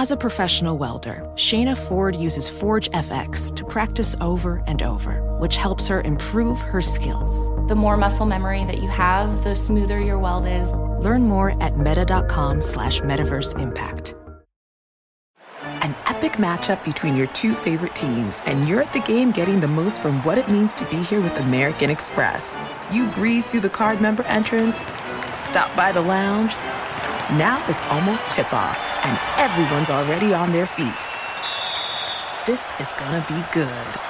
As a professional welder, Shayna Ford uses Forge FX to practice over and over, which helps her improve her skills. The more muscle memory that you have, the smoother your weld is. Learn more at meta.com slash metaverse impact. An epic matchup between your two favorite teams, and you're at the game getting the most from what it means to be here with American Express. You breeze through the card member entrance, stop by the lounge. Now it's almost tip off, and everyone's already on their feet. This is gonna be good.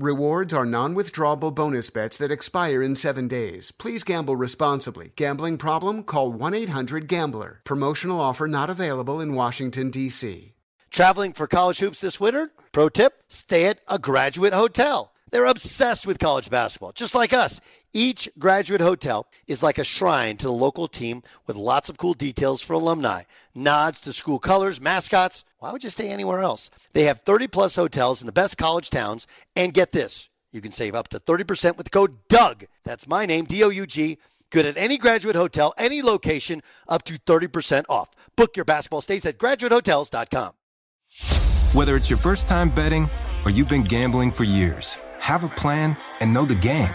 Rewards are non withdrawable bonus bets that expire in seven days. Please gamble responsibly. Gambling problem? Call 1 800 Gambler. Promotional offer not available in Washington, D.C. Traveling for college hoops this winter? Pro tip stay at a graduate hotel. They're obsessed with college basketball, just like us. Each graduate hotel is like a shrine to the local team with lots of cool details for alumni, nods to school colors, mascots. Why would you stay anywhere else? They have 30 plus hotels in the best college towns. And get this you can save up to 30% with the code DOUG. That's my name, D O U G. Good at any graduate hotel, any location, up to 30% off. Book your basketball stays at graduatehotels.com. Whether it's your first time betting or you've been gambling for years, have a plan and know the game.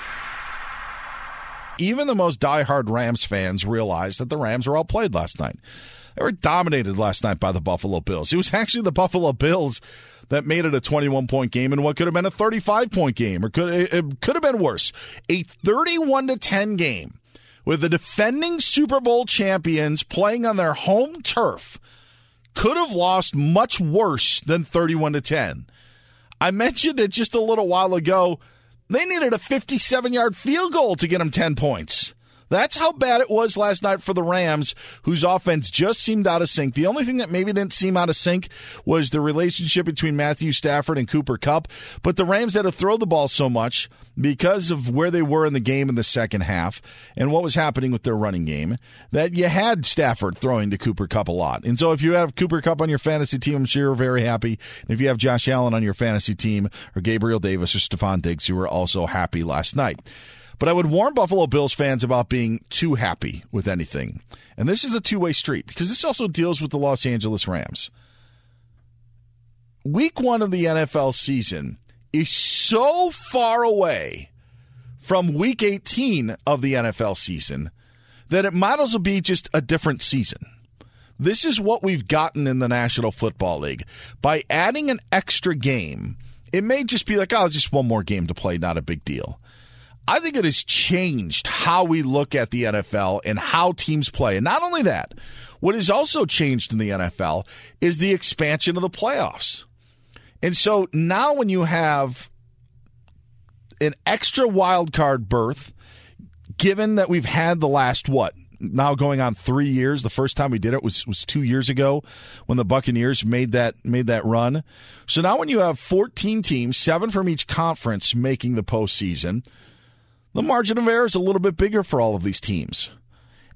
Even the most diehard Rams fans realized that the Rams were outplayed last night. They were dominated last night by the Buffalo Bills. It was actually the Buffalo Bills that made it a 21 point game in what could have been a 35 point game, or could it could have been worse. A 31 to 10 game with the defending Super Bowl champions playing on their home turf could have lost much worse than 31 to 10. I mentioned it just a little while ago. They needed a 57 yard field goal to get them 10 points. That's how bad it was last night for the Rams, whose offense just seemed out of sync. The only thing that maybe didn't seem out of sync was the relationship between Matthew Stafford and Cooper Kupp. But the Rams had to throw the ball so much because of where they were in the game in the second half and what was happening with their running game that you had Stafford throwing to Cooper Kupp a lot. And so if you have Cooper Kupp on your fantasy team, I'm sure you're very happy. And if you have Josh Allen on your fantasy team or Gabriel Davis or Stefon Diggs, you were also happy last night. But I would warn Buffalo Bills fans about being too happy with anything. And this is a two way street because this also deals with the Los Angeles Rams. Week one of the NFL season is so far away from week 18 of the NFL season that it might as well be just a different season. This is what we've gotten in the National Football League. By adding an extra game, it may just be like, oh, just one more game to play, not a big deal. I think it has changed how we look at the NFL and how teams play. And not only that, what has also changed in the NFL is the expansion of the playoffs. And so now when you have an extra wild card berth, given that we've had the last what now going on three years. The first time we did it was was two years ago when the Buccaneers made that made that run. So now when you have 14 teams, seven from each conference making the postseason, the margin of error is a little bit bigger for all of these teams.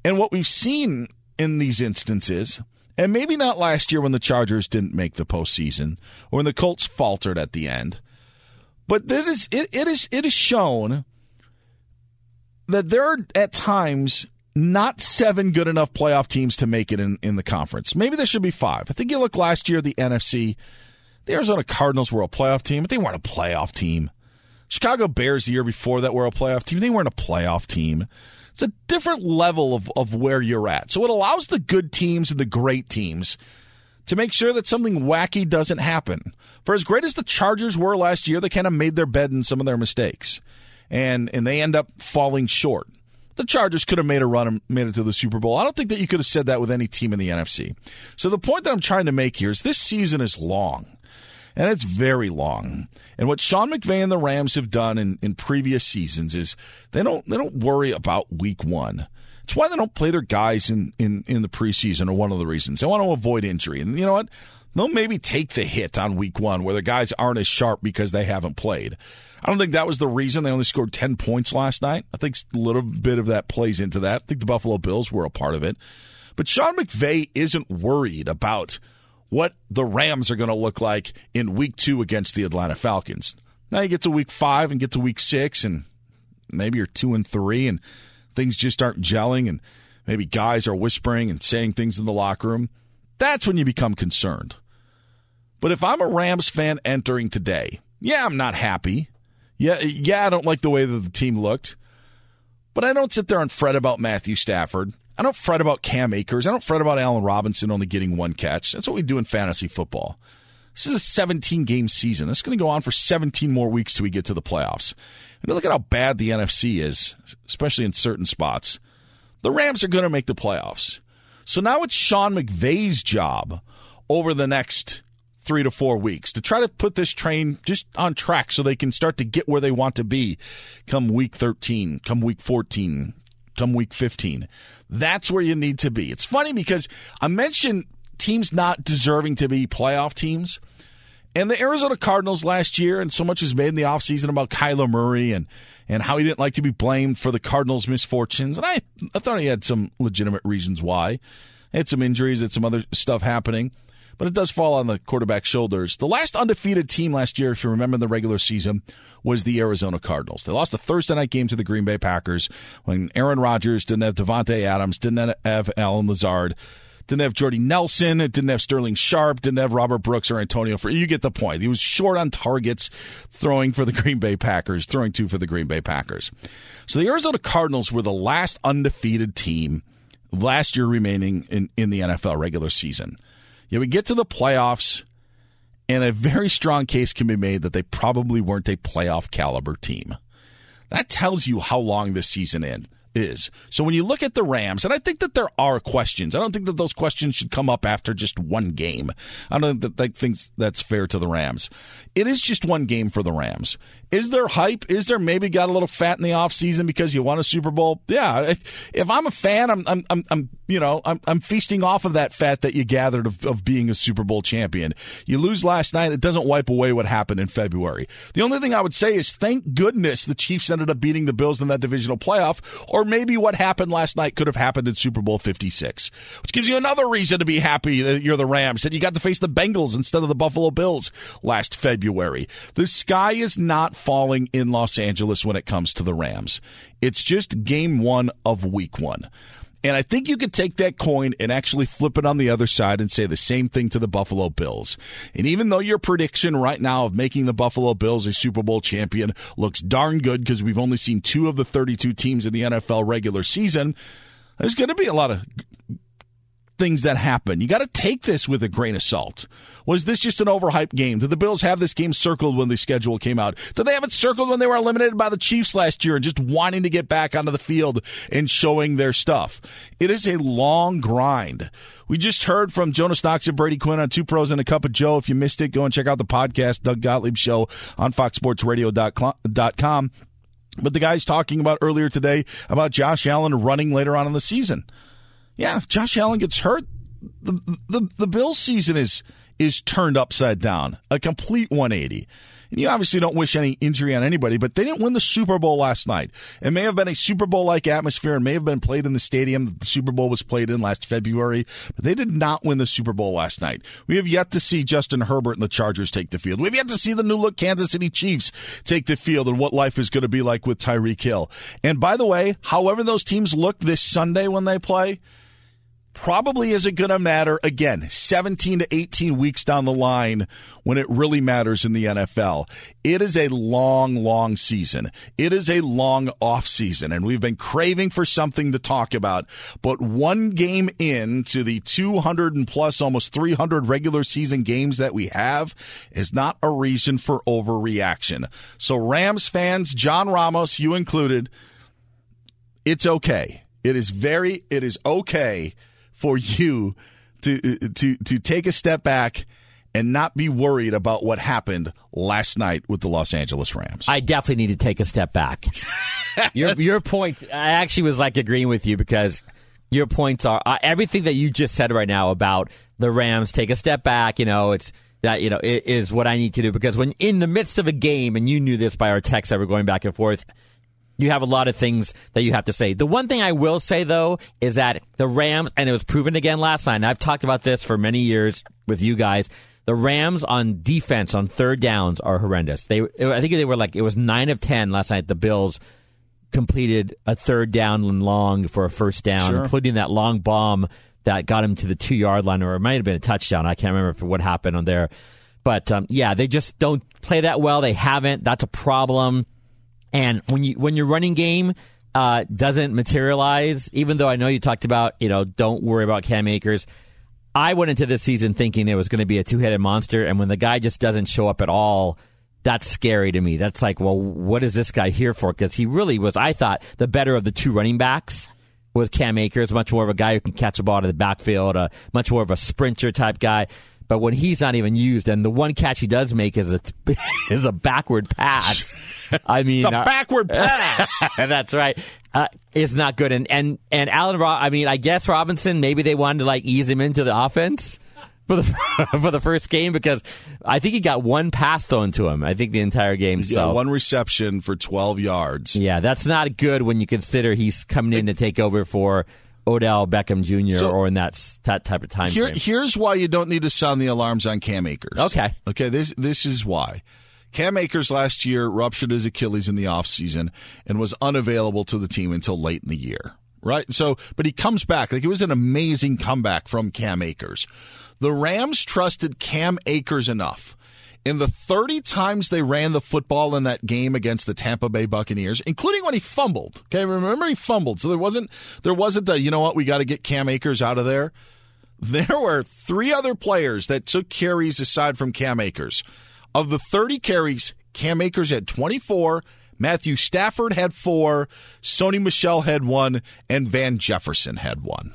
And what we've seen in these instances, and maybe not last year when the Chargers didn't make the postseason or when the Colts faltered at the end, but it is it, it is it is shown that there are at times not seven good enough playoff teams to make it in, in the conference. Maybe there should be five. I think you look last year, the NFC, the Arizona Cardinals were a playoff team, but they weren't a playoff team. Chicago Bears the year before that were a playoff team. They weren't a playoff team. It's a different level of, of where you're at. So it allows the good teams and the great teams to make sure that something wacky doesn't happen. For as great as the Chargers were last year, they kind of made their bed in some of their mistakes and and they end up falling short. The Chargers could have made a run and made it to the Super Bowl. I don't think that you could have said that with any team in the NFC. So the point that I'm trying to make here is this season is long. And it's very long. And what Sean McVay and the Rams have done in, in previous seasons is they don't they don't worry about week one. It's why they don't play their guys in, in, in the preseason or one of the reasons. They want to avoid injury. And you know what? They'll maybe take the hit on week one where the guys aren't as sharp because they haven't played. I don't think that was the reason they only scored 10 points last night. I think a little bit of that plays into that. I think the Buffalo Bills were a part of it. But Sean McVay isn't worried about what the Rams are going to look like in week two against the Atlanta Falcons. Now you get to week five and get to week six, and maybe you're two and three, and things just aren't gelling, and maybe guys are whispering and saying things in the locker room. That's when you become concerned. But if I'm a Rams fan entering today, yeah, I'm not happy. Yeah, yeah, I don't like the way that the team looked, but I don't sit there and fret about Matthew Stafford. I don't fret about Cam Akers. I don't fret about Allen Robinson only getting one catch. That's what we do in fantasy football. This is a 17 game season. This is going to go on for 17 more weeks till we get to the playoffs. And look at how bad the NFC is, especially in certain spots. The Rams are going to make the playoffs. So now it's Sean McVay's job over the next three to four weeks to try to put this train just on track so they can start to get where they want to be come week 13, come week 14, come week 15. That's where you need to be. It's funny because I mentioned teams not deserving to be playoff teams. And the Arizona Cardinals last year, and so much was made in the offseason about Kyler Murray and, and how he didn't like to be blamed for the Cardinals' misfortunes. And I, I thought he had some legitimate reasons why. Had some injuries, had some other stuff happening but it does fall on the quarterback's shoulders. The last undefeated team last year, if you remember in the regular season, was the Arizona Cardinals. They lost a Thursday night game to the Green Bay Packers when Aaron Rodgers didn't have Davante Adams, didn't have Allen Lazard. Didn't have Jordy Nelson. Didn't have Sterling Sharpe, Didn't have Robert Brooks or Antonio. For you get the point. He was short on targets, throwing for the Green Bay Packers, throwing two for the Green Bay Packers. So the Arizona Cardinals were the last undefeated team last year remaining in, in the NFL regular season. Yeah, we get to the playoffs, and a very strong case can be made that they probably weren't a playoff caliber team. That tells you how long this season in, is. So when you look at the Rams, and I think that there are questions. I don't think that those questions should come up after just one game. I don't think that that's fair to the Rams. It is just one game for the Rams. Is there hype? Is there maybe got a little fat in the offseason because you won a Super Bowl? Yeah. If, if I'm a fan, I'm, I'm, I'm, I'm you know, I'm, I'm feasting off of that fat that you gathered of, of being a Super Bowl champion. You lose last night, it doesn't wipe away what happened in February. The only thing I would say is thank goodness the Chiefs ended up beating the Bills in that divisional playoff, or maybe what happened last night could have happened in Super Bowl 56, which gives you another reason to be happy that you're the Rams and you got to face the Bengals instead of the Buffalo Bills last February. The sky is not falling in Los Angeles when it comes to the Rams. It's just game one of week one. And I think you could take that coin and actually flip it on the other side and say the same thing to the Buffalo Bills. And even though your prediction right now of making the Buffalo Bills a Super Bowl champion looks darn good because we've only seen two of the 32 teams in the NFL regular season, there's going to be a lot of things that happen. You got to take this with a grain of salt. Was this just an overhyped game? Did the Bills have this game circled when the schedule came out? Did they have it circled when they were eliminated by the Chiefs last year and just wanting to get back onto the field and showing their stuff? It is a long grind. We just heard from Jonas Knox and Brady Quinn on Two Pros and a Cup of Joe. If you missed it, go and check out the podcast, Doug Gottlieb Show on FoxSportsRadio.com. But the guy's talking about earlier today about Josh Allen running later on in the season. Yeah, if Josh Allen gets hurt, the the the Bills season is is turned upside down, a complete 180. And you obviously don't wish any injury on anybody, but they didn't win the Super Bowl last night. It may have been a Super Bowl like atmosphere and may have been played in the stadium that the Super Bowl was played in last February, but they did not win the Super Bowl last night. We have yet to see Justin Herbert and the Chargers take the field. We have yet to see the new look Kansas City Chiefs take the field and what life is going to be like with Tyreek Hill. And by the way, however those teams look this Sunday when they play, probably isn't going to matter again 17 to 18 weeks down the line when it really matters in the NFL. It is a long, long season. It is a long off season, and we've been craving for something to talk about. But one game in to the 200 and plus, almost 300 regular season games that we have is not a reason for overreaction. So, Rams fans, John Ramos, you included, it's okay. It is very, it is okay for you to to to take a step back and not be worried about what happened last night with the Los Angeles Rams. I definitely need to take a step back. your your point, I actually was like agreeing with you because your points are uh, everything that you just said right now about the Rams. Take a step back. You know, it's that you know it is what I need to do because when in the midst of a game, and you knew this by our texts that were going back and forth you have a lot of things that you have to say. The one thing I will say though is that the Rams, and it was proven again last night, and I've talked about this for many years with you guys. The Rams on defense on third downs are horrendous. They, I think they were like it was nine of ten last night. The Bills completed a third down and long for a first down, sure. including that long bomb that got him to the two yard line, or it might have been a touchdown. I can't remember what happened on there. But um, yeah, they just don't play that well. They haven't. That's a problem. And when you when your running game uh, doesn't materialize, even though I know you talked about you know don't worry about Cam Akers. I went into this season thinking it was going to be a two headed monster, and when the guy just doesn't show up at all, that's scary to me. That's like, well, what is this guy here for? Because he really was, I thought, the better of the two running backs was Cam Akers, much more of a guy who can catch a ball to the backfield, a much more of a sprinter type guy. But when he's not even used, and the one catch he does make is a is a backward pass. I mean, it's a uh, backward pass. that's right. Uh, it's not good. And and and Allen, I mean, I guess Robinson. Maybe they wanted to like ease him into the offense for the for the first game because I think he got one pass thrown to him. I think the entire game. Yeah, so one reception for twelve yards. Yeah, that's not good when you consider he's coming in to take over for Odell Beckham Jr. So, or in that that type of time here, frame. Here's why you don't need to sound the alarms on Cam Akers. Okay. Okay, this this is why. Cam Akers last year ruptured his Achilles in the offseason and was unavailable to the team until late in the year. Right? So, but he comes back. Like it was an amazing comeback from Cam Akers. The Rams trusted Cam Akers enough in the 30 times they ran the football in that game against the Tampa Bay Buccaneers, including when he fumbled. Okay, remember he fumbled. So there wasn't there wasn't the, you know what, we got to get Cam Akers out of there. There were three other players that took carries aside from Cam Akers. Of the 30 carries, Cam Akers had 24, Matthew Stafford had 4, Sony Michel had 1, and Van Jefferson had 1.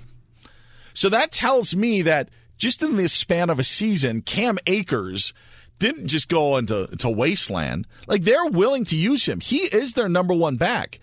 So that tells me that just in the span of a season, Cam Akers – didn't just go into to wasteland. Like they're willing to use him. He is their number one back.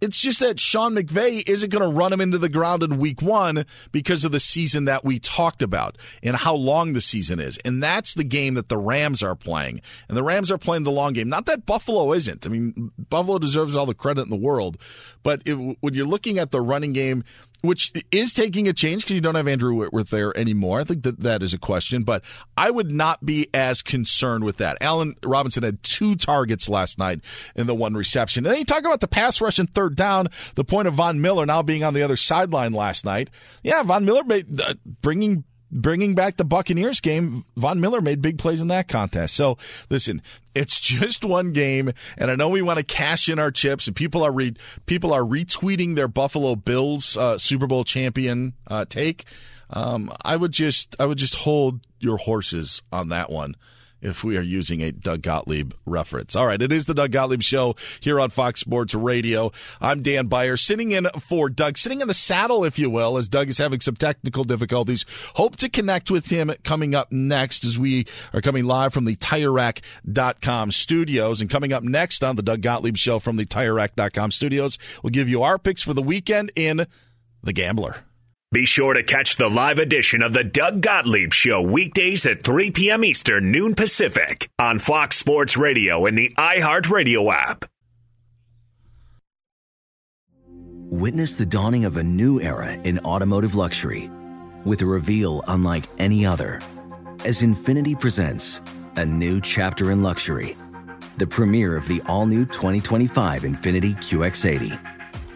It's just that Sean McVay isn't going to run him into the ground in week one because of the season that we talked about and how long the season is. And that's the game that the Rams are playing. And the Rams are playing the long game. Not that Buffalo isn't. I mean, Buffalo deserves all the credit in the world. But it, when you're looking at the running game, which is taking a change because you don't have Andrew Whitworth there anymore. I think that that is a question, but I would not be as concerned with that. Allen Robinson had two targets last night in the one reception. And then you talk about the pass rush and third down, the point of Von Miller now being on the other sideline last night. Yeah, Von Miller made, uh, bringing bringing back the Buccaneers game, Von Miller made big plays in that contest. So listen, it's just one game, and I know we want to cash in our chips, and people are re- people are retweeting their Buffalo Bills uh, Super Bowl champion uh, take. Um, I would just I would just hold your horses on that one if we are using a Doug Gottlieb reference. All right, it is the Doug Gottlieb Show here on Fox Sports Radio. I'm Dan Beyer, sitting in for Doug, sitting in the saddle, if you will, as Doug is having some technical difficulties. Hope to connect with him coming up next as we are coming live from the TireRack.com studios. And coming up next on the Doug Gottlieb Show from the TireRack.com studios, we'll give you our picks for the weekend in The Gambler. Be sure to catch the live edition of the Doug Gottlieb Show weekdays at 3 p.m. Eastern, noon Pacific on Fox Sports Radio and the iHeartRadio app. Witness the dawning of a new era in automotive luxury with a reveal unlike any other as INFINITI presents a new chapter in luxury, the premiere of the all new 2025 INFINITI QX80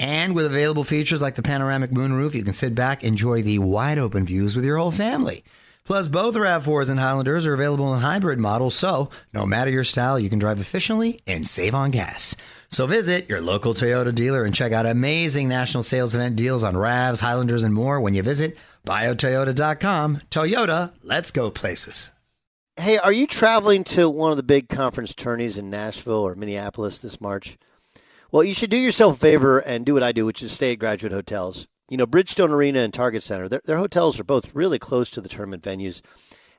And with available features like the panoramic moonroof, you can sit back, enjoy the wide open views with your whole family. Plus, both RAV4s and Highlanders are available in hybrid models, so no matter your style, you can drive efficiently and save on gas. So visit your local Toyota dealer and check out amazing national sales event deals on RAVs, Highlanders, and more when you visit buyatoyota.com. Toyota, let's go places. Hey, are you traveling to one of the big conference tourneys in Nashville or Minneapolis this March? Well, you should do yourself a favor and do what I do, which is stay at graduate hotels. You know, Bridgestone Arena and Target Center, their, their hotels are both really close to the tournament venues,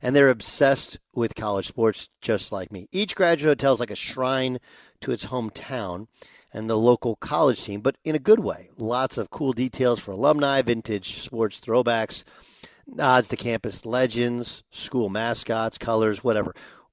and they're obsessed with college sports just like me. Each graduate hotel is like a shrine to its hometown and the local college team, but in a good way. Lots of cool details for alumni, vintage sports throwbacks, nods to campus legends, school mascots, colors, whatever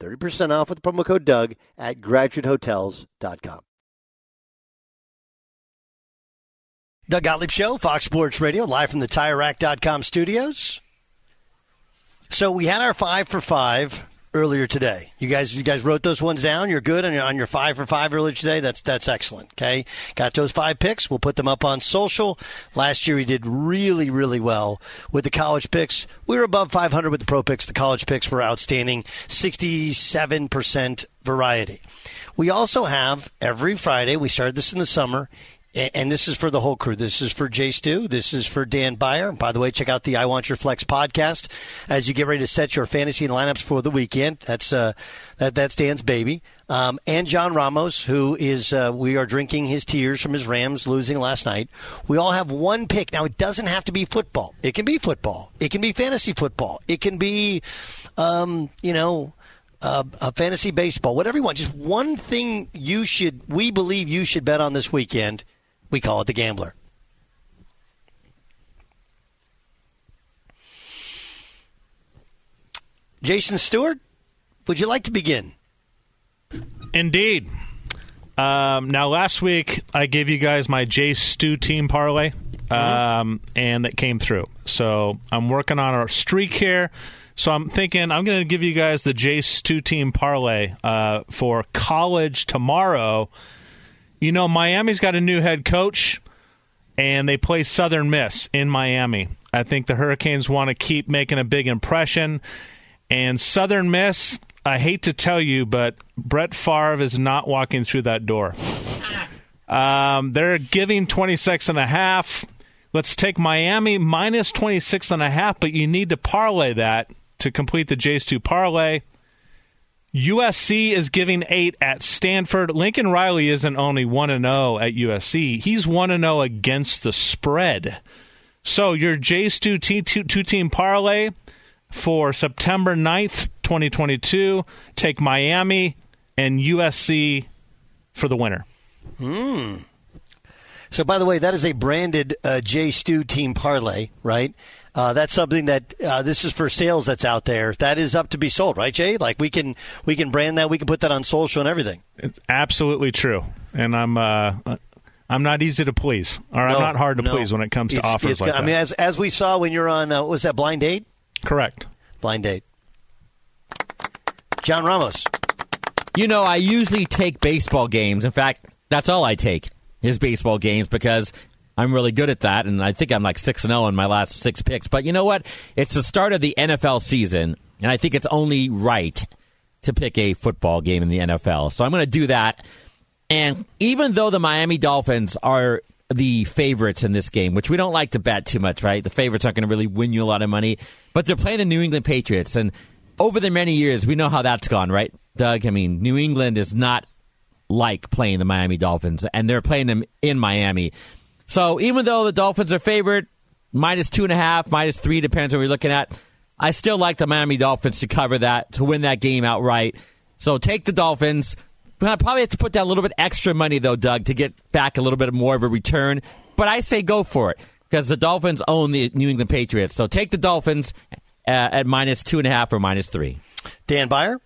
30% off with the promo code Doug at graduatehotels.com. Doug Gottlieb Show, Fox Sports Radio, live from the TireRack.com studios. So we had our five for five earlier today. You guys, you guys wrote those ones down. You're good on your on your five for five earlier today. That's that's excellent. Okay, got those five picks. We'll put them up on social. Last year we did really really well with the college picks. We were above 500 with the pro picks. The college picks were outstanding, 67 percent variety. We also have every Friday. We started this in the summer and this is for the whole crew. This is for Jay Stu. This is for Dan Beyer. By the way, check out the I Want Your Flex podcast as you get ready to set your fantasy lineups for the weekend. That's uh, that that's Dan's baby. Um, and John Ramos, who is uh, we are drinking his tears from his Rams losing last night. We all have one pick. Now it doesn't have to be football. It can be football. It can be fantasy football. It can be, um, you know. Uh, a fantasy baseball, whatever you want. Just one thing you should, we believe you should bet on this weekend we call it the gambler. Jason Stewart, would you like to begin? Indeed. Um, now, last week I gave you guys my J Stew team parlay, mm-hmm. um, mm-hmm. and that came through. So I'm working on our streak here. So I'm thinking I'm going to give you guys the J Stew team parlay uh, for college tomorrow you know, Miami's got a new head coach, and they play Southern Miss in Miami. I think the Hurricanes want to keep making a big impression. And Southern Miss, I hate to tell you, but Brett Favre is not walking through that door. Um, they're giving 26 and a half. Let's take Miami minus 26 and a half, but you need to parlay that to complete the Jays 2 parlay. USC is giving eight at Stanford. Lincoln Riley isn't only 1 0 at USC, he's 1 0 against the spread. So your J Stu two team parlay for September 9th, 2022, take Miami and USC for the winner. Hmm. So, by the way, that is a branded uh, J Stu team parlay, right? Uh, that's something that uh, this is for sales that's out there. That is up to be sold, right, Jay? Like we can we can brand that, we can put that on social and everything. It's absolutely true, and I'm uh, I'm not easy to please, or no, I'm not hard to no. please when it comes to it's, offers it's, like I that. mean, as as we saw when you're on, uh, was that blind date? Correct. Blind date. John Ramos. You know, I usually take baseball games. In fact, that's all I take is baseball games because I'm really good at that, and I think I'm like six and zero oh in my last six picks. But you know what? It's the start of the NFL season, and I think it's only right to pick a football game in the NFL. So I'm going to do that. And even though the Miami Dolphins are the favorites in this game, which we don't like to bet too much, right? The favorites aren't going to really win you a lot of money, but they're playing the New England Patriots, and over the many years, we know how that's gone, right, Doug? I mean, New England is not like playing the Miami Dolphins, and they're playing them in Miami. So even though the Dolphins are favored, minus two and a half, minus three, depends on what you're looking at, I still like the Miami Dolphins to cover that, to win that game outright. So take the Dolphins. I probably have to put down a little bit extra money, though, Doug, to get back a little bit more of a return. But I say go for it because the Dolphins own the New England Patriots. So take the Dolphins uh, at minus two and a half or minus three. Dan Beyer?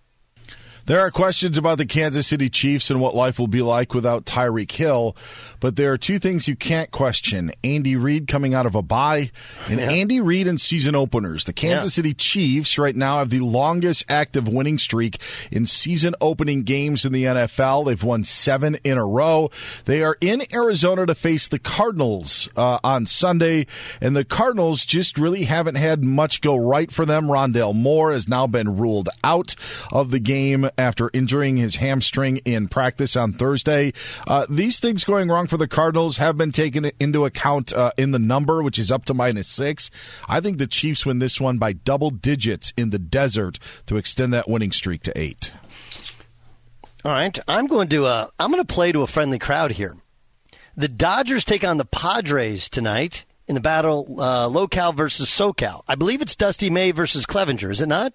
There are questions about the Kansas City Chiefs and what life will be like without Tyreek Hill, but there are two things you can't question Andy Reid coming out of a bye and yeah. Andy Reid in season openers. The Kansas yeah. City Chiefs right now have the longest active winning streak in season opening games in the NFL. They've won seven in a row. They are in Arizona to face the Cardinals uh, on Sunday, and the Cardinals just really haven't had much go right for them. Rondale Moore has now been ruled out of the game after injuring his hamstring in practice on Thursday. Uh, these things going wrong for the Cardinals have been taken into account uh, in the number, which is up to minus six. I think the Chiefs win this one by double digits in the desert to extend that winning streak to eight. All right, I'm going to uh, I'm going to play to a friendly crowd here. The Dodgers take on the Padres tonight in the battle uh, locale versus SoCal. I believe it's Dusty May versus Clevinger, is it not?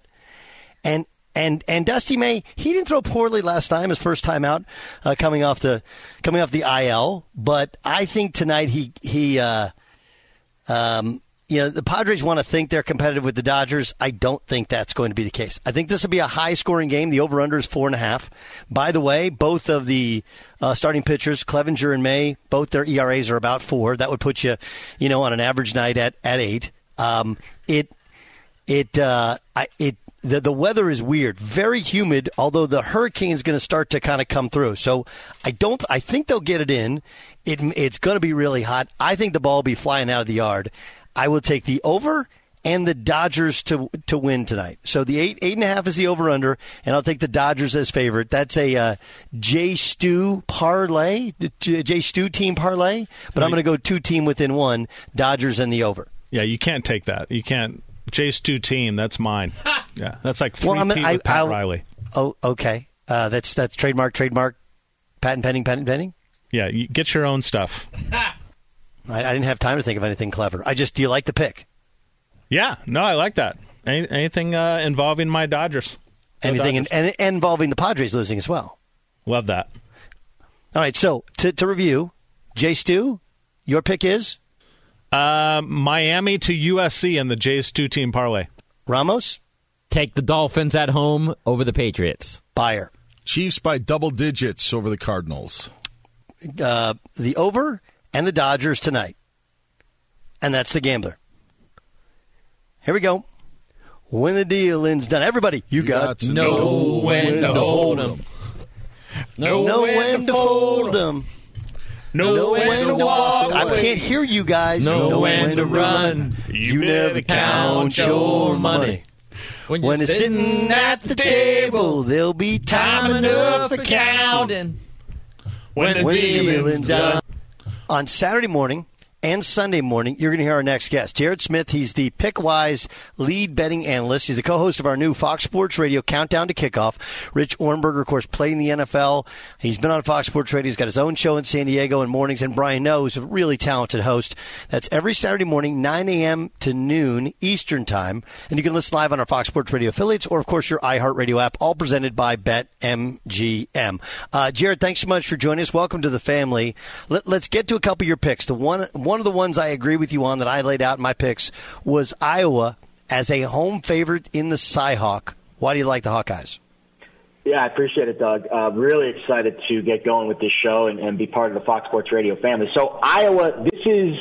And and and Dusty May, he didn't throw poorly last time, his first time out, uh, coming off the coming off the IL. But I think tonight he he uh, um, you know, the Padres want to think they're competitive with the Dodgers. I don't think that's going to be the case. I think this will be a high scoring game. The over under is four and a half. By the way, both of the uh, starting pitchers, Clevinger and May, both their ERAs are about four. That would put you, you know, on an average night at, at eight. Um, it, it, uh, I, it, the, the weather is weird, very humid, although the hurricane is going to start to kind of come through. So I don't, I think they'll get it in. It, it's going to be really hot. I think the ball will be flying out of the yard. I will take the over and the Dodgers to to win tonight. So the eight eight and a half is the over under, and I'll take the Dodgers as favorite. That's a uh, J Stu parlay, J Stew team parlay. But I'm going to go two team within one, Dodgers and the over. Yeah, you can't take that. You can't. J two team. That's mine. Yeah, that's like three Well, I mean, Pete I- with Pat I'll- Riley. Oh, okay. Uh, that's that's trademark, trademark, patent pending, patent pending. Yeah, you get your own stuff. I, I didn't have time to think of anything clever. I just do you like the pick? Yeah, no, I like that. Any, anything uh, involving my Dodgers. Go Anything in, Dodgers. and, and involving the Padres losing as well. Love that. All right. So to to review, Jay Stu, your pick is Uh, Miami to USC and the Jays two team parlay. Ramos. Take the Dolphins at home over the Patriots. Beyer. Chiefs by double digits over the Cardinals. uh, the over and the Dodgers tonight. And that's the gambler. Here we go. When the dealing's done, everybody, you, got, to know when to hold 'em. Know, when to fold 'em. Know when to walk I can't hear you guys. No know when to run. You you never count your money. When When you're it's sitting at the table, there'll be time enough for counting. When the When the dealing's dealing's done. done. On Saturday morning and Sunday morning, you're going to hear our next guest, Jared Smith. He's the Pickswise lead betting analyst. He's the co-host of our new Fox Sports Radio Countdown to Kickoff. Rich Ohrnberger, of course, played in the NFL. He's been on Fox Sports Radio. He's got his own show in San Diego in mornings. And Brian Noe, who's a really talented host. That's every Saturday morning, 9 a.m. to noon Eastern Time. And you can listen live on our Fox Sports Radio affiliates or, of course, your iHeartRadio app, all presented by BetMGM. Uh, Jared, thanks so much for joining us. Welcome to the family. Let, let's get to a couple of your picks. The one, one of the ones I agree with you on that I laid out in my picks was Iowa as a home favorite in the Cyhawk. Why do you like the Hawkeyes? Yeah, I appreciate it, Doug. Uh, really excited to get going with this show and, and be part of the Fox Sports Radio family. So, Iowa, this is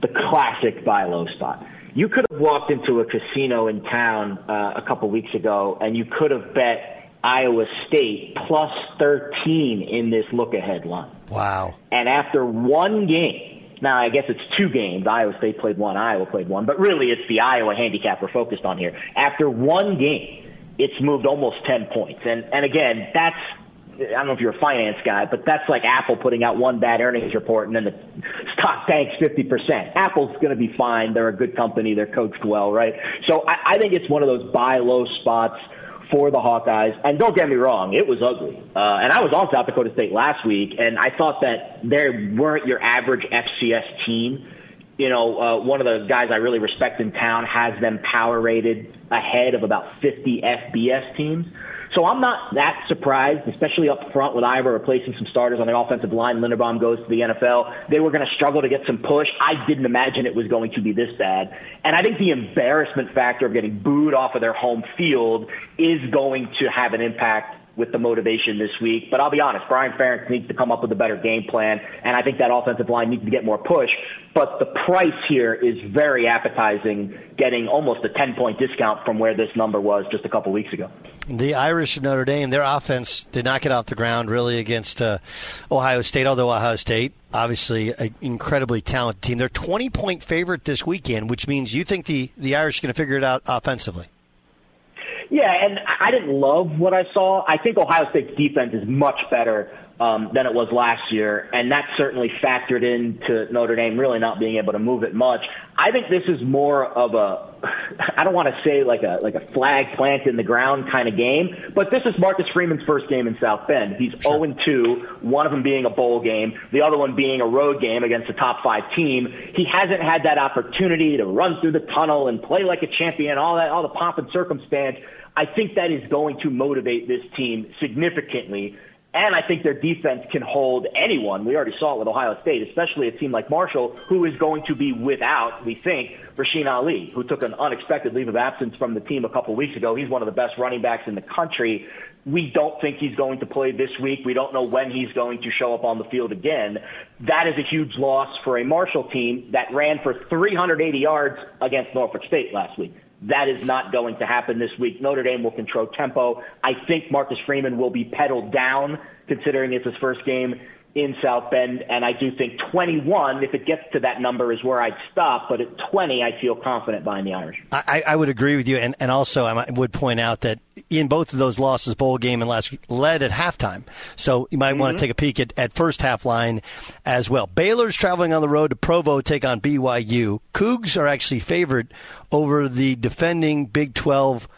the classic buy low spot. You could have walked into a casino in town uh, a couple weeks ago and you could have bet Iowa State plus 13 in this look ahead line. Wow. And after one game, now I guess it's two games. Iowa State played one, Iowa played one, but really it's the Iowa handicap we're focused on here. After one game, it's moved almost 10 points. And, and again, that's, I don't know if you're a finance guy, but that's like Apple putting out one bad earnings report and then the stock tanks 50%. Apple's going to be fine. They're a good company. They're coached well, right? So I, I think it's one of those buy low spots for the Hawkeyes. And don't get me wrong, it was ugly. Uh, and I was on South Dakota State last week, and I thought that they weren't your average FCS team. You know, uh, one of the guys I really respect in town has them power rated ahead of about 50 FBS teams. So I'm not that surprised, especially up front with Iowa replacing some starters on the offensive line. Linderbaum goes to the NFL. They were going to struggle to get some push. I didn't imagine it was going to be this bad. And I think the embarrassment factor of getting booed off of their home field is going to have an impact with the motivation this week. But I'll be honest, Brian Ferentz needs to come up with a better game plan, and I think that offensive line needs to get more push. But the price here is very appetizing, getting almost a 10 point discount from where this number was just a couple weeks ago. The Irish of Notre Dame, their offense did not get off the ground really against uh, Ohio State, although Ohio State, obviously, an incredibly talented team. They're 20 point favorite this weekend, which means you think the, the Irish are going to figure it out offensively. Yeah, and I didn't love what I saw. I think Ohio State's defense is much better um, than it was last year, and that certainly factored into Notre Dame really not being able to move it much. I think this is more of a, I don't want to say like a like a flag plant in the ground kind of game, but this is Marcus Freeman's first game in South Bend. He's 0 and 2, one of them being a bowl game, the other one being a road game against a top five team. He hasn't had that opportunity to run through the tunnel and play like a champion, all that, all the pomp and circumstance. I think that is going to motivate this team significantly. And I think their defense can hold anyone. We already saw it with Ohio State, especially a team like Marshall, who is going to be without, we think, Rasheen Ali, who took an unexpected leave of absence from the team a couple weeks ago. He's one of the best running backs in the country. We don't think he's going to play this week. We don't know when he's going to show up on the field again. That is a huge loss for a Marshall team that ran for 380 yards against Norfolk State last week. That is not going to happen this week. Notre Dame will control tempo. I think Marcus Freeman will be pedaled down, considering it's his first game in South Bend, and I do think 21, if it gets to that number, is where I'd stop. But at 20, I feel confident buying the Irish. I, I would agree with you, and, and also I would point out that in both of those losses, bowl game and last week, led at halftime. So you might mm-hmm. want to take a peek at, at first half line as well. Baylor's traveling on the road to Provo to take on BYU. Cougs are actually favored over the defending Big 12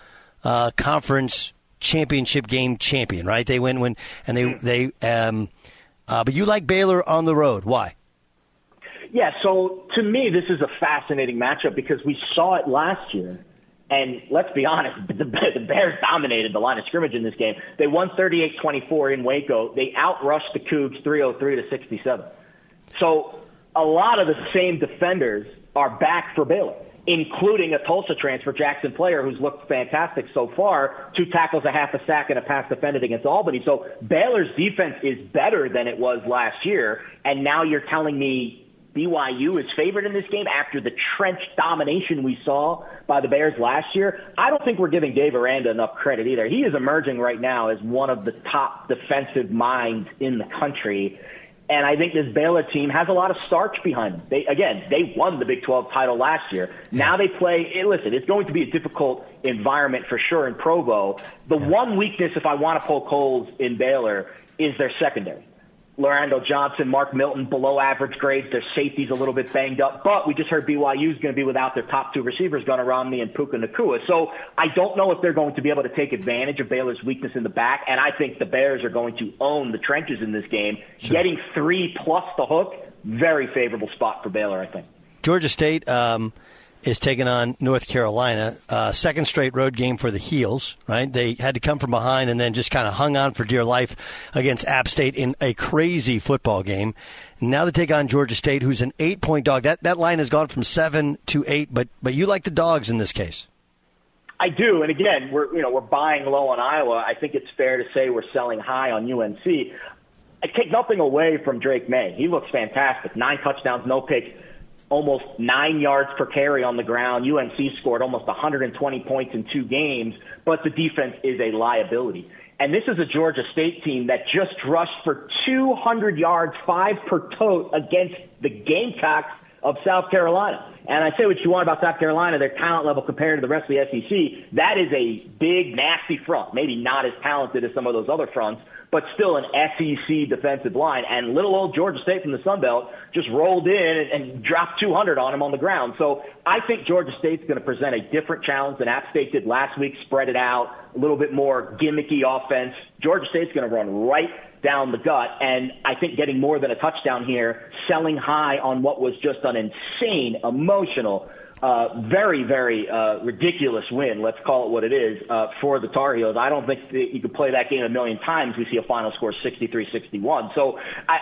uh, conference championship game champion, right? They win when and they they um, uh, but you like Baylor on the road. Why? Yeah, so to me, this is a fascinating matchup because we saw it last year. And let's be honest, the, the Bears dominated the line of scrimmage in this game. They won 38 24 in Waco. They outrushed the Cougs 303 to 67. So a lot of the same defenders are back for Baylor including a Tulsa transfer, Jaxon Player, who's looked fantastic so far. Two tackles, a half a sack, and a pass defended against Albany. So Baylor's defense is better than it was last year. And now you're telling me BYU is favored in this game after the trench domination we saw by the Bears last year. I don't think we're giving Dave Aranda enough credit either. He is emerging right now as one of the top defensive minds in the country. And I think this Baylor team has a lot of starch behind them. They, again, they won the Big 12 title last year. Now they play, listen, it's going to be a difficult environment for sure in Provo. The one weakness, if I want to poke holes in Baylor, is their secondary. Lorando Johnson, Mark Milton, below average grades. Their safety's a little bit banged up, but we just heard BYU is going to be without their top two receivers, Gunnar Romney and Puka Nacua. So I don't know if they're going to be able to take advantage of Baylor's weakness in the back, and I think the Bears are going to own the trenches in this game. Sure. Getting three plus the hook, very favorable spot for Baylor, I think. Georgia State. Um, is taking on North Carolina. Uh, second straight road game for the Heels, right? They had to come from behind and then just kind of hung on for dear life against App State in a crazy football game. Now they take on Georgia State, who's an eight point dog. That that line has gone from seven to eight, but but you like the dogs in this case. I do, and again, we're you know we're buying low on Iowa. I think it's fair to say we're selling high on UNC. I take nothing away from Drake Maye. He looks fantastic. Nine touchdowns, no picks almost nine yards per carry on the ground. UNC scored almost 120 points in two games, but the defense is a liability. And this is a Georgia State team that just rushed for 200 yards, five per tote against the Gamecocks of South Carolina. And I say what you want about South Carolina, their talent level compared to the rest of the SEC, that is a big, nasty front. Maybe not as talented as some of those other fronts, but still an SEC defensive line. And little old Georgia State from the Sun Belt just rolled in and, and dropped 200 on him on the ground. So I think Georgia State's going to present a different challenge than App State did last week, spread it out, a little bit more gimmicky offense. Georgia State's going to run right down the gut. And I think getting more than a touchdown here, selling high on what was just an insane, emotional, uh, very, very uh, ridiculous win. Let's call it what it is uh, for the Tar Heels. I don't think that you could play that game a million times. We see a final score 63-61. So I,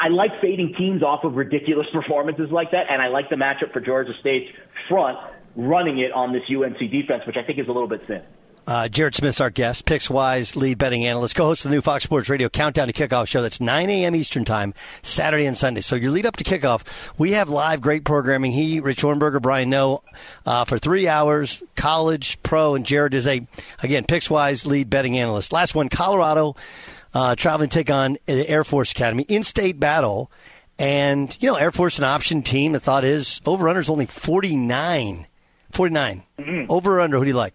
I, I like fading teams off of ridiculous performances like that, and I like the matchup for Georgia State's front running it on this UNC defense, which I think is a little bit thin. Uh, Jared Smith's our guest, Pickswise lead betting analyst, co-host of the new Fox Sports Radio Countdown to Kickoff show. That's 9 a.m. Eastern Time, Saturday and Sunday. So your lead up to kickoff, we have live great programming. He, Rich Ohrnberger, Brian Noe, uh, for three hours, college, pro, and Jared is a, again, Pickswise lead betting analyst. Last one, Colorado, uh, traveling to take on the Air Force Academy, in-state battle. And, you know, Air Force an option team. The thought is over-under is only 49. 49. Mm-hmm. Over or under, who do you like?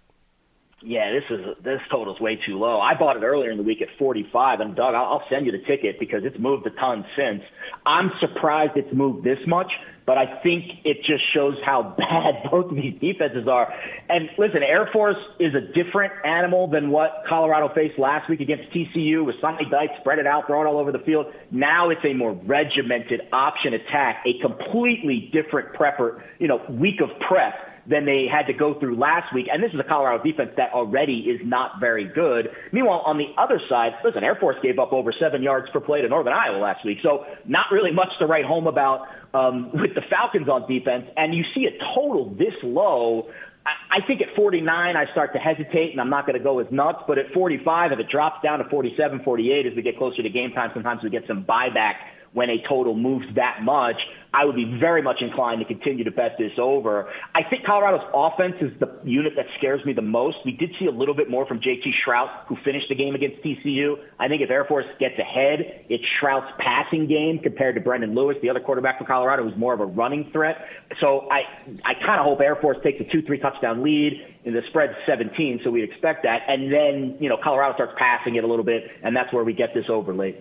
Yeah, this is this total's way too low. I bought it earlier in the week at 45, and Doug, I'll, send you the ticket because it's moved a ton since. I'm surprised it's moved this much, but I think it just shows how bad both of these defenses are. And listen, Air Force is a different animal than what Colorado faced last week against TCU with Sonny Dykes spread it out, throw it all over the field. Now it's a more regimented option attack, a completely different prepper, you know, week of prep than they had to go through last week. And this is a Colorado defense that already is not very good. Meanwhile, on the other side, listen, Air Force gave up over seven yards per play to Northern Iowa last week. So not really much to write home about um, with the Falcons on defense. And you see a total this low. I think at 49, I start to hesitate, and I'm not going to go as nuts. But at 45, if it drops down to 47, 48 as we get closer to game time, sometimes we get some buyback when a total moves that much, I would be very much inclined to continue to bet this over. I think Colorado's offense is the unit that scares me the most. We did see a little bit more from JT Shrout, who finished the game against TCU. I think if Air Force gets ahead, it's Shrout's passing game compared to Brendan Lewis, the other quarterback for Colorado, who's more of a running threat. So I, I kind of hope Air Force takes a two, three touchdown lead. And the spread's 17, so we'd expect that. And then, you know, Colorado starts passing it a little bit, and that's where we get this over late.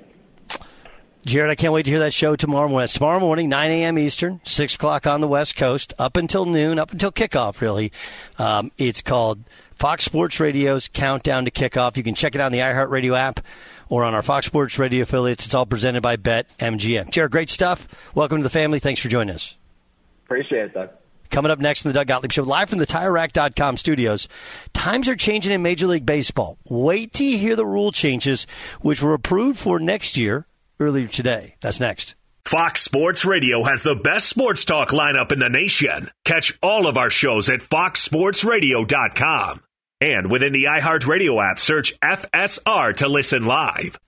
Jared, I can't wait to hear that show tomorrow morning. Tomorrow morning, 9 a.m. Eastern, 6 o'clock on the West Coast, up until noon, up until kickoff, really. Um, it's called Fox Sports Radio's Countdown to Kickoff. You can check it out on the iHeartRadio app or on our Fox Sports Radio affiliates. It's all presented by BetMGM. Jared, great stuff. Welcome to the family. Thanks for joining us. Appreciate it, Doug. Coming up next in the Doug Gottlieb Show, live from the TireRack.com studios. Times are changing in Major League Baseball. Wait till you hear the rule changes, which were approved for next year earlier today. That's next. Fox Sports Radio has the best sports talk lineup in the nation. Catch all of our shows at foxsportsradio.com. And within the iHeartRadio app, search FSR to listen live.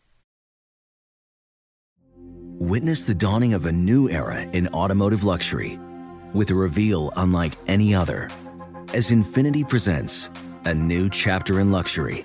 Witness the dawning of a new era in automotive luxury with a reveal unlike any other as INFINITI presents a new chapter in luxury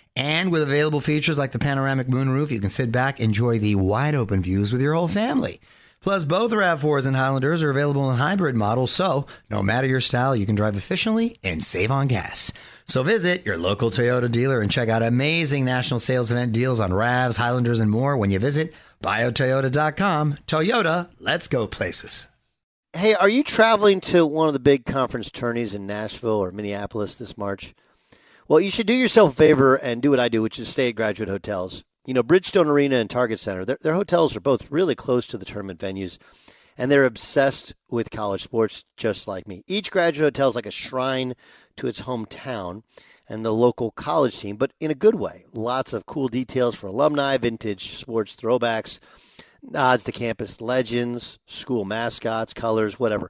And with available features like the panoramic moonroof, you can sit back, enjoy the wide open views with your whole family. Plus, both RAV4s and Highlanders are available in hybrid models, so no matter your style, you can drive efficiently and save on gas. So visit your local Toyota dealer and check out amazing national sales event deals on RAVs, Highlanders, and more when you visit buyatoyota.com. Toyota, let's go places. Hey, are you traveling to one of the big conference tourneys in Nashville or Minneapolis this March? Well, you should do yourself a favor and do what I do, which is stay at graduate hotels. You know, Bridgestone Arena and Target Center, their, their hotels are both really close to the tournament venues, and they're obsessed with college sports just like me. Each graduate hotel is like a shrine to its hometown and the local college team, but in a good way. Lots of cool details for alumni, vintage sports throwbacks nods to campus legends, school mascots, colors, whatever.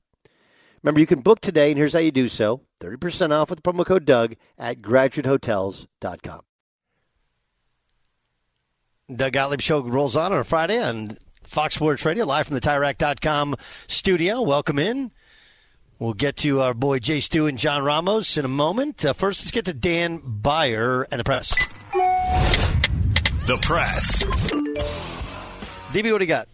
Remember, you can book today, and here's how you do so 30% off with the promo code Doug at graduatehotels.com. Doug Gottlieb Show rolls on on a Friday on Fox Sports Radio, live from the TireRack.com studio. Welcome in. We'll get to our boy Jay Stu and John Ramos in a moment. Uh, first, let's get to Dan Beyer and the press. The press. DB, what do you got?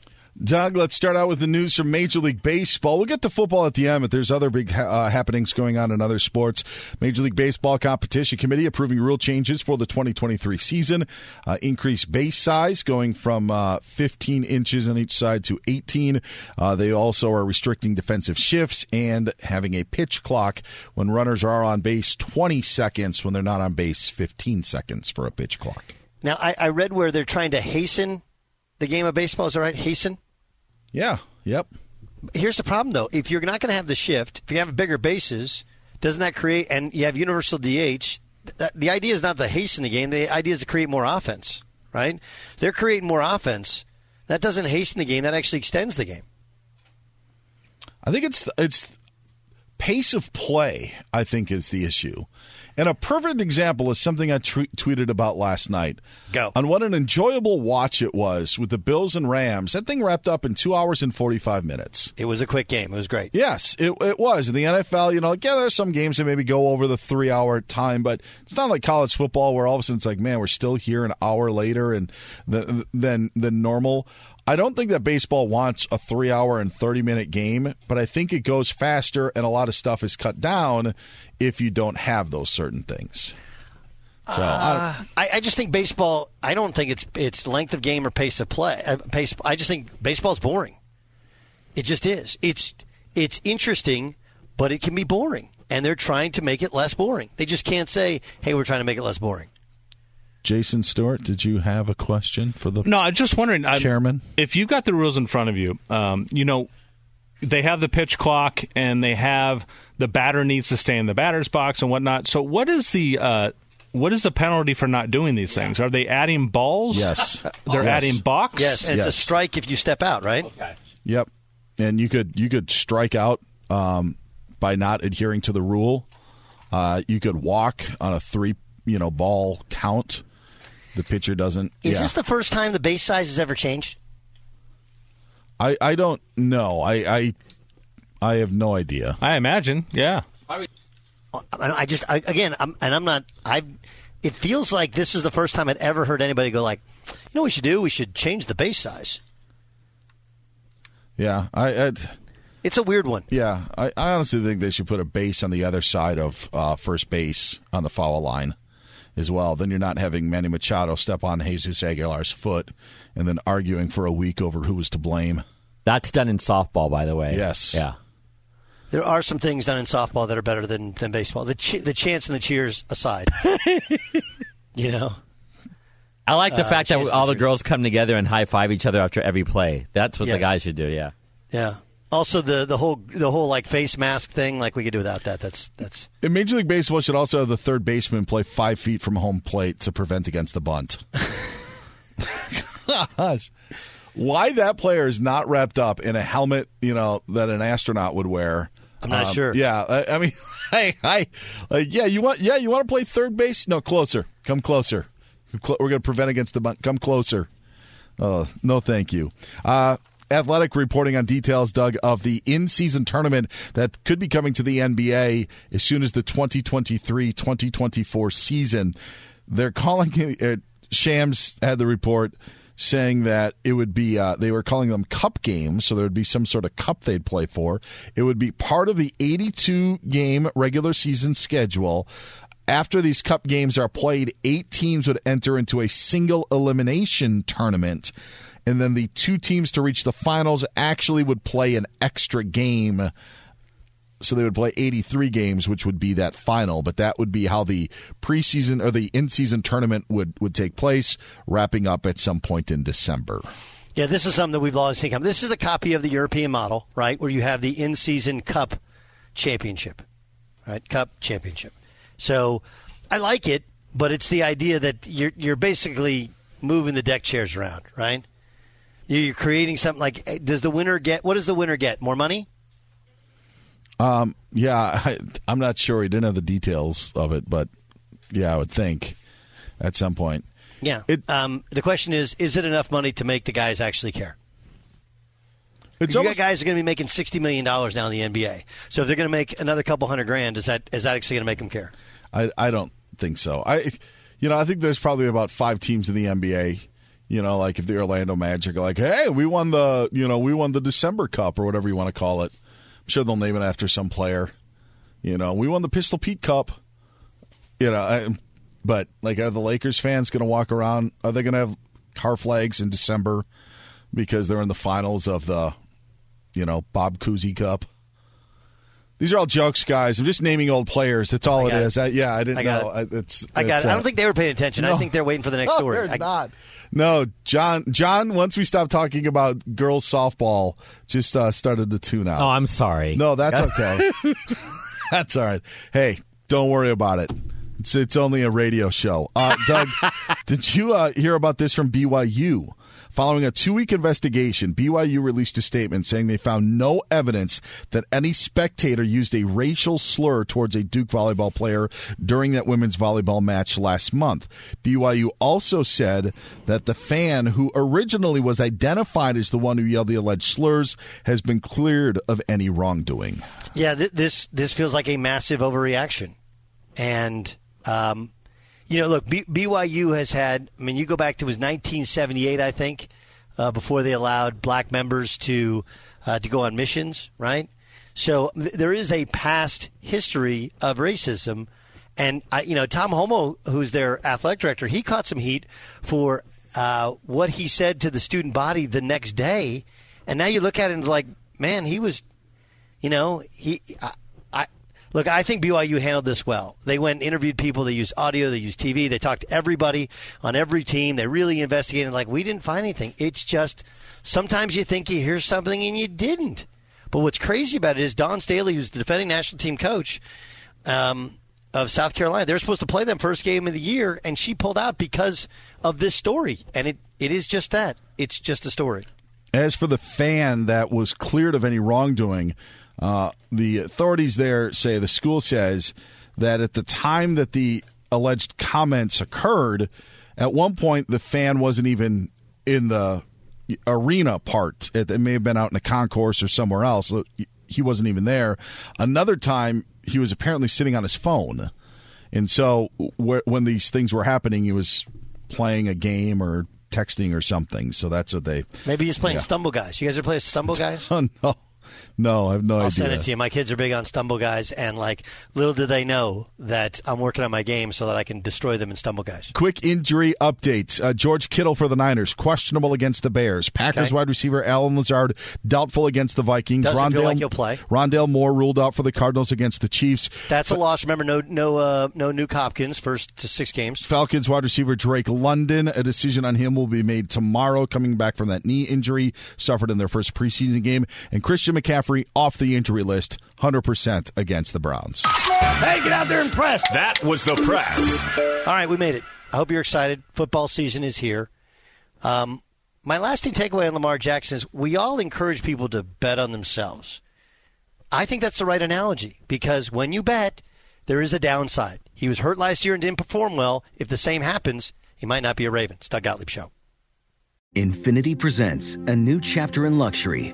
Doug, let's start out with the news from Major League Baseball. We'll get to football at the end, but there's other big uh, happenings going on in other sports. Major League Baseball Competition Committee approving rule changes for the 2023 season. Uh, increased base size going from uh, 15 inches on each side to 18. Uh, they also are restricting defensive shifts and having a pitch clock when runners are on base 20 seconds, when they're not on base 15 seconds for a pitch clock. Now, I, I read where they're trying to hasten the game of baseball. Is that right? Hasten? Yeah. Yep. Here's the problem, though. If you're not going to have the shift, if you have a bigger bases, doesn't that create, and you have universal DH, the idea is not to hasten the game. The idea is to create more offense, right? They're creating more offense. That doesn't hasten the game. That actually extends the game. I think it's it's pace of play. I think is the issue. And a perfect example is something I t- tweeted about last night. Go. On what an enjoyable watch it was with the Bills and Rams. That thing wrapped up in two hours and 45 minutes. It was a quick game. It was great. Yes, it, it was. In the NFL, you know, like, yeah, there's some games that maybe go over the three hour time, but it's not like college football where all of a sudden it's like, man, we're still here an hour later and than, than, than normal. I don't think that baseball wants a three hour and 30 minute game, but I think it goes faster and a lot of stuff is cut down if you don't have those certain things. So uh, I, I, just think baseball. I don't think it's it's length of game or pace of play. Uh, pace. I just think baseball's boring. It just is. It's it's interesting, but it can be boring, and they're trying to make it less boring. They just can't say, "Hey, we're trying to make it less boring." Jason Stewart, did you have a question for the no? I'm just wondering, chairman, I'm, if you've got the rules in front of you, um, you know, they have the pitch clock and they have the batter needs to stay in the batter's box and whatnot. So, what is the uh, what is the penalty for not doing these things? Are they adding balls? Yes, they're yes. adding box. Yes, and yes. it's a strike if you step out, right? Okay. Yep, and you could you could strike out um, by not adhering to the rule. Uh, you could walk on a three you know ball count the pitcher doesn't. Is yeah. this the first time the base size has ever changed? I I don't know. I I I have no idea. I imagine, yeah. I just I, again, I'm, and I'm not. I. It feels like this is the first time I'd ever heard anybody go like, you know, what we should do. We should change the base size. Yeah, I. I'd, it's a weird one. Yeah, I, I honestly think they should put a base on the other side of uh, first base on the foul line as well. Then you're not having Manny Machado step on Jesus Aguilar's foot and then arguing for a week over who was to blame. That's done in softball, by the way. Yes. Yeah. There are some things done in softball that are better than, than baseball. The ch- the chants and the cheers aside, you know. I like the Uh, fact that all the cheers. girls come together and high five each other after every play. That's what Yes. the guys should do. Yeah. Yeah. Also, the the whole the whole like face mask thing, like we could do without that. That's that's In Major League Baseball, should also have the third baseman play five feet from home plate to prevent against the bunt. Gosh. Why that player is not wrapped up in a helmet, you know, that an astronaut would wear? I'm not Um, sure. Yeah, I, I mean, hey, hi, like, yeah, you want, yeah, you want to play third base? No, closer. Come closer. We're going to prevent against the bunt. Come closer. Oh, no, thank you. Uh, Athletic reporting on details, Doug, of the in season tournament that could be coming to the NBA as soon as the 2023 2024 season. They're calling it, uh, Shams had the report saying that it would be, uh, they were calling them cup games, so there would be some sort of cup they'd play for. It would be part of the 82 game regular season schedule. After these cup games are played, eight teams would enter into a single elimination tournament and then the two teams to reach the finals actually would play an extra game. So they would play 83 games, which would be that final, but that would be how the preseason or the in-season tournament would would take place, wrapping up at some point in December. Yeah, this is something that we've always seen come. This is a copy of the European model, right, where you have the in-season cup championship, right? Cup championship. So I like it, but it's the idea that you're you're basically moving the deck chairs around, right? You're creating something like does the winner get what does the winner get? More money? Um, yeah, I, I'm not sure. He didn't have the details of it, but yeah, I would think at some point. Yeah. It, um, the question is, is it enough money to make the guys actually care? It's you almost, got guys are going to be making sixty million dollars now in the NBA. So if they're going to make another couple hundred grand, is that is that actually going to make them care? I I don't think so. I you know I think there's probably about five teams in the NBA you know, like if the Orlando Magic are like, hey, we won the, you know, we won the December Cup or whatever you want to call it. I'm sure they'll name it after some player. You know, we won the Pistol Pete Cup. You know, I, but like, are the Lakers fans going to walk around? Are they going to have car flags in December because they're in the finals of the, you know, Bob Cousy Cup? These are all jokes, guys. I'm just naming old players. That's all it is. I, yeah, I didn't I know. It. It's, I got it's, it. I uh, don't think they were paying attention. no. I think they're waiting for the next no, story. they're I- not. No, John. John. Once we stopped talking about girls softball, just uh, started to tune out. Oh, I'm sorry. No, that's okay. that's all right. Hey, don't worry about it. It's it's only a radio show. Uh, Doug, did you uh, hear about this from BYU? Following a two week investigation, BYU released a statement saying they found no evidence that any spectator used a racial slur towards a Duke volleyball player during that women's volleyball match last month. BYU also said that the fan who originally was identified as the one who yelled the alleged slurs has been cleared of any wrongdoing. Yeah, th- this this feels like a massive overreaction, and um, you know, look, B- BYU has had. I mean, you go back to it was 1978, I think, uh, before they allowed black members to uh, to go on missions, right? So th- there is a past history of racism, and I, you know, Tom Holmoe, who's their athletic director, he caught some heat for uh, what he said to the student body the next day, and now you look at it and like, man, he was you know, he. I, I look. I think BYU handled this well. They went and interviewed people. They used audio. They used TV. They talked to everybody on every team. They really investigated. Like we didn't find anything. It's just sometimes you think you hear something and you didn't. But what's crazy about it is Dawn Staley, who's the defending national team coach um, of South Carolina, they're supposed to play them first game of the year, and she pulled out because of this story. And it, it is just that. It's just a story. As for the fan that was cleared of any wrongdoing, uh, the authorities there say the school says that at the time that the alleged comments occurred, at one point the fan wasn't even in the arena part. It, it may have been out in the concourse or somewhere else. So He wasn't even there. Another time, he was apparently sitting on his phone. And so wh- when these things were happening, he was playing a game or texting or something. So that's what they. Maybe he's playing Yeah. Stumble Guys. You guys ever play Stumble Guys? Oh, no. No, I have no I'll idea. send it to you. My kids are big on Stumble Guys, and like little do they know that I'm working on my game so that I can destroy them in Stumble Guys. Quick injury updates. Uh, George Kittle for the Niners, questionable against the Bears. Packers Okay. wide receiver Allen Lazard, doubtful against the Vikings. Doesn't feel like he'll play. Rondale Moore ruled out for the Cardinals against the Chiefs. That's a loss. Remember, no, no, uh, no Nuk Hopkins first to six games. Falcons wide receiver Drake London. A decision on him will be made tomorrow, coming back from that knee injury suffered in their first preseason game. And Christian McCaffrey off the injury list, 100% against the Browns. Hey, get out there and press. That was the press. All right, we made it. I hope you're excited. Football season is here. Um, my lasting takeaway on Lamar Jackson is we all encourage people to bet on themselves. I think that's the right analogy because when you bet, there is a downside. He was hurt last year and didn't perform well. If the same happens, he might not be a Raven. It's Doug Gottlieb Show. INFINITI presents a new chapter in luxury,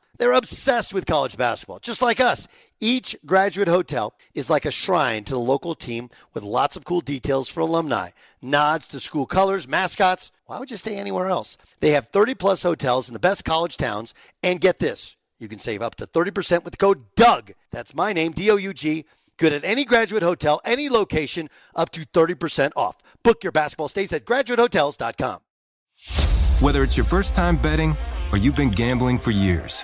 They're obsessed with college basketball, just like us. Each graduate hotel is like a shrine to the local team with lots of cool details for alumni, nods to school colors, mascots. Why would you stay anywhere else? They have 30 plus hotels in the best college towns. And get this you can save up to 30% with code DOUG. That's my name, D O U G. Good at any graduate hotel, any location, up to 30% off. Book your basketball stays at graduatehotels.com. Whether it's your first time betting or you've been gambling for years,